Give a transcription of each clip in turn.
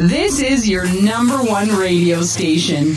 This is your number one radio station.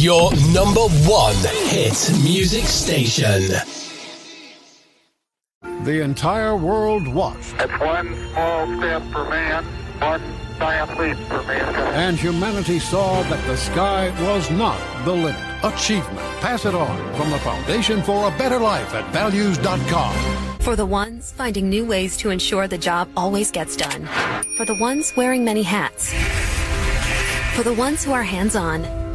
Your number one hit music station. The entire world watched. It's one small step for man, one giant leap for mankind. And humanity saw that the sky was not the limit. Achievement. Pass it on from the Foundation for a Better Life at values.com. For the ones finding new ways to ensure the job always gets done. For the ones wearing many hats. For the ones who are hands on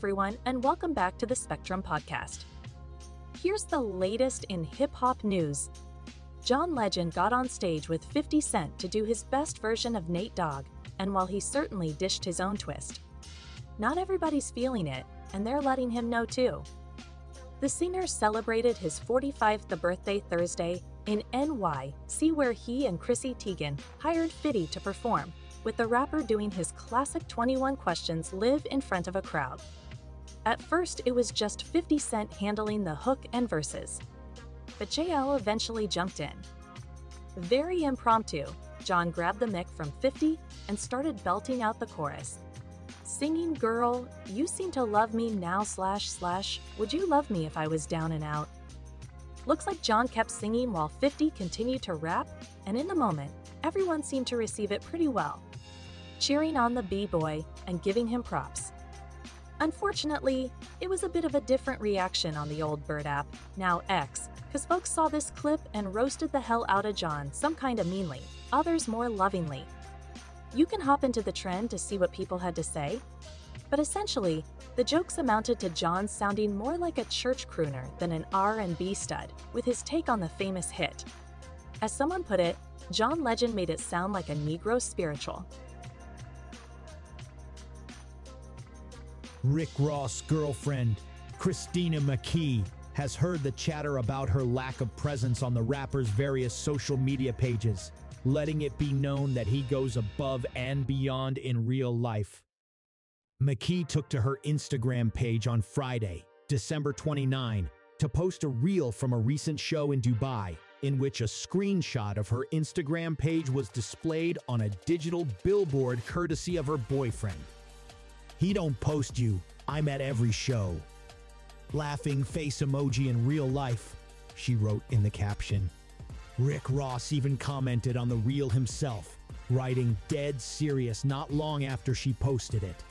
Everyone, and welcome back to the Spectrum Podcast. Here's the latest in hip hop news John Legend got on stage with 50 Cent to do his best version of Nate Dogg, and while he certainly dished his own twist, not everybody's feeling it, and they're letting him know too. The singer celebrated his 45th birthday Thursday in NY, see where he and Chrissy Teigen hired Fitty to perform with the rapper doing his classic 21 questions live in front of a crowd. At first, it was just 50 Cent handling the hook and verses. But JL eventually jumped in. Very impromptu, John grabbed the mic from 50 and started belting out the chorus. Singing girl, you seem to love me now slash slash, would you love me if I was down and out? Looks like John kept singing while 50 continued to rap, and in the moment, everyone seemed to receive it pretty well cheering on the B-boy and giving him props. Unfortunately, it was a bit of a different reaction on the old Bird app, now X, because folks saw this clip and roasted the hell out of John, some kind of meanly, others more lovingly. You can hop into the trend to see what people had to say, but essentially, the jokes amounted to John sounding more like a church crooner than an R&B stud, with his take on the famous hit. As someone put it, John Legend made it sound like a Negro spiritual. Rick Ross' girlfriend, Cristina Mackey, has heard the chatter about her lack of presence on the rapper's various social media pages, letting it be known that he goes above and beyond in real life. McKee took to her Instagram page on Friday, December 29, to post a reel from a recent show in Dubai, in which a screenshot of her Instagram page was displayed on a digital billboard courtesy of her boyfriend. He don't post you. I'm at every show. Laughing face emoji in real life, she wrote in the caption. Rick Ross even commented on the reel himself, writing dead serious not long after she posted it.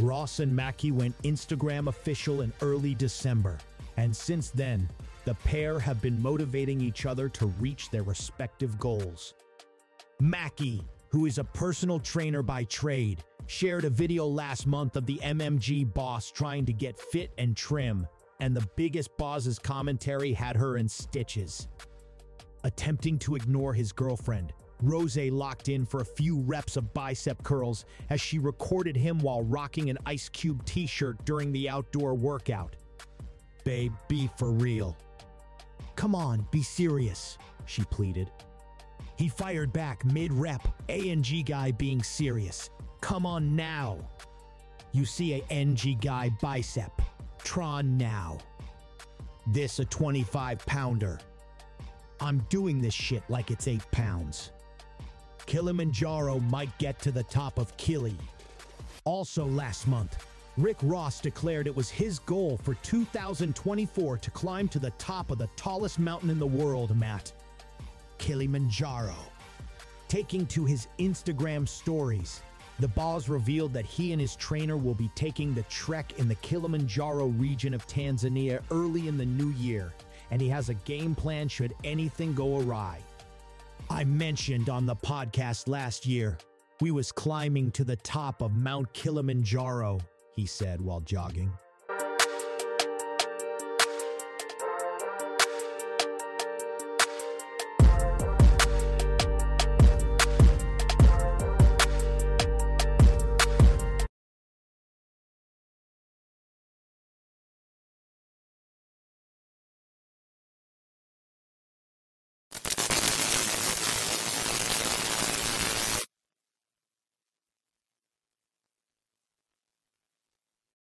Ross and Mackey went Instagram official in early December, and since then, the pair have been motivating each other to reach their respective goals. Mackey, who is a personal trainer by trade, shared a video last month of the MMG boss trying to get fit and trim, and the biggest boss's commentary had her in stitches. Attempting to ignore his girlfriend, Ross locked in for a few reps of bicep curls as she recorded him while rocking an Ice Cube t shirt during the outdoor workout. Babe, be for real. Come on, be serious, she pleaded. He fired back mid rep, ANG guy being serious. Come on now. You see a NG guy bicep. Tron now. This a 25 pounder. I'm doing this shit like it's 8 pounds. Kilimanjaro might get to the top of Kili. Also last month, Rick Ross declared it was his goal for 2024 to climb to the top of the tallest mountain in the world, Mt. Kilimanjaro. Taking to his Instagram stories, the boss revealed that he and his trainer will be taking the trek in the Kilimanjaro region of Tanzania early in the new year, and he has a game plan should anything go awry. I mentioned on the podcast last year, we was climbing to the top of Mount Kilimanjaro, he said while jogging.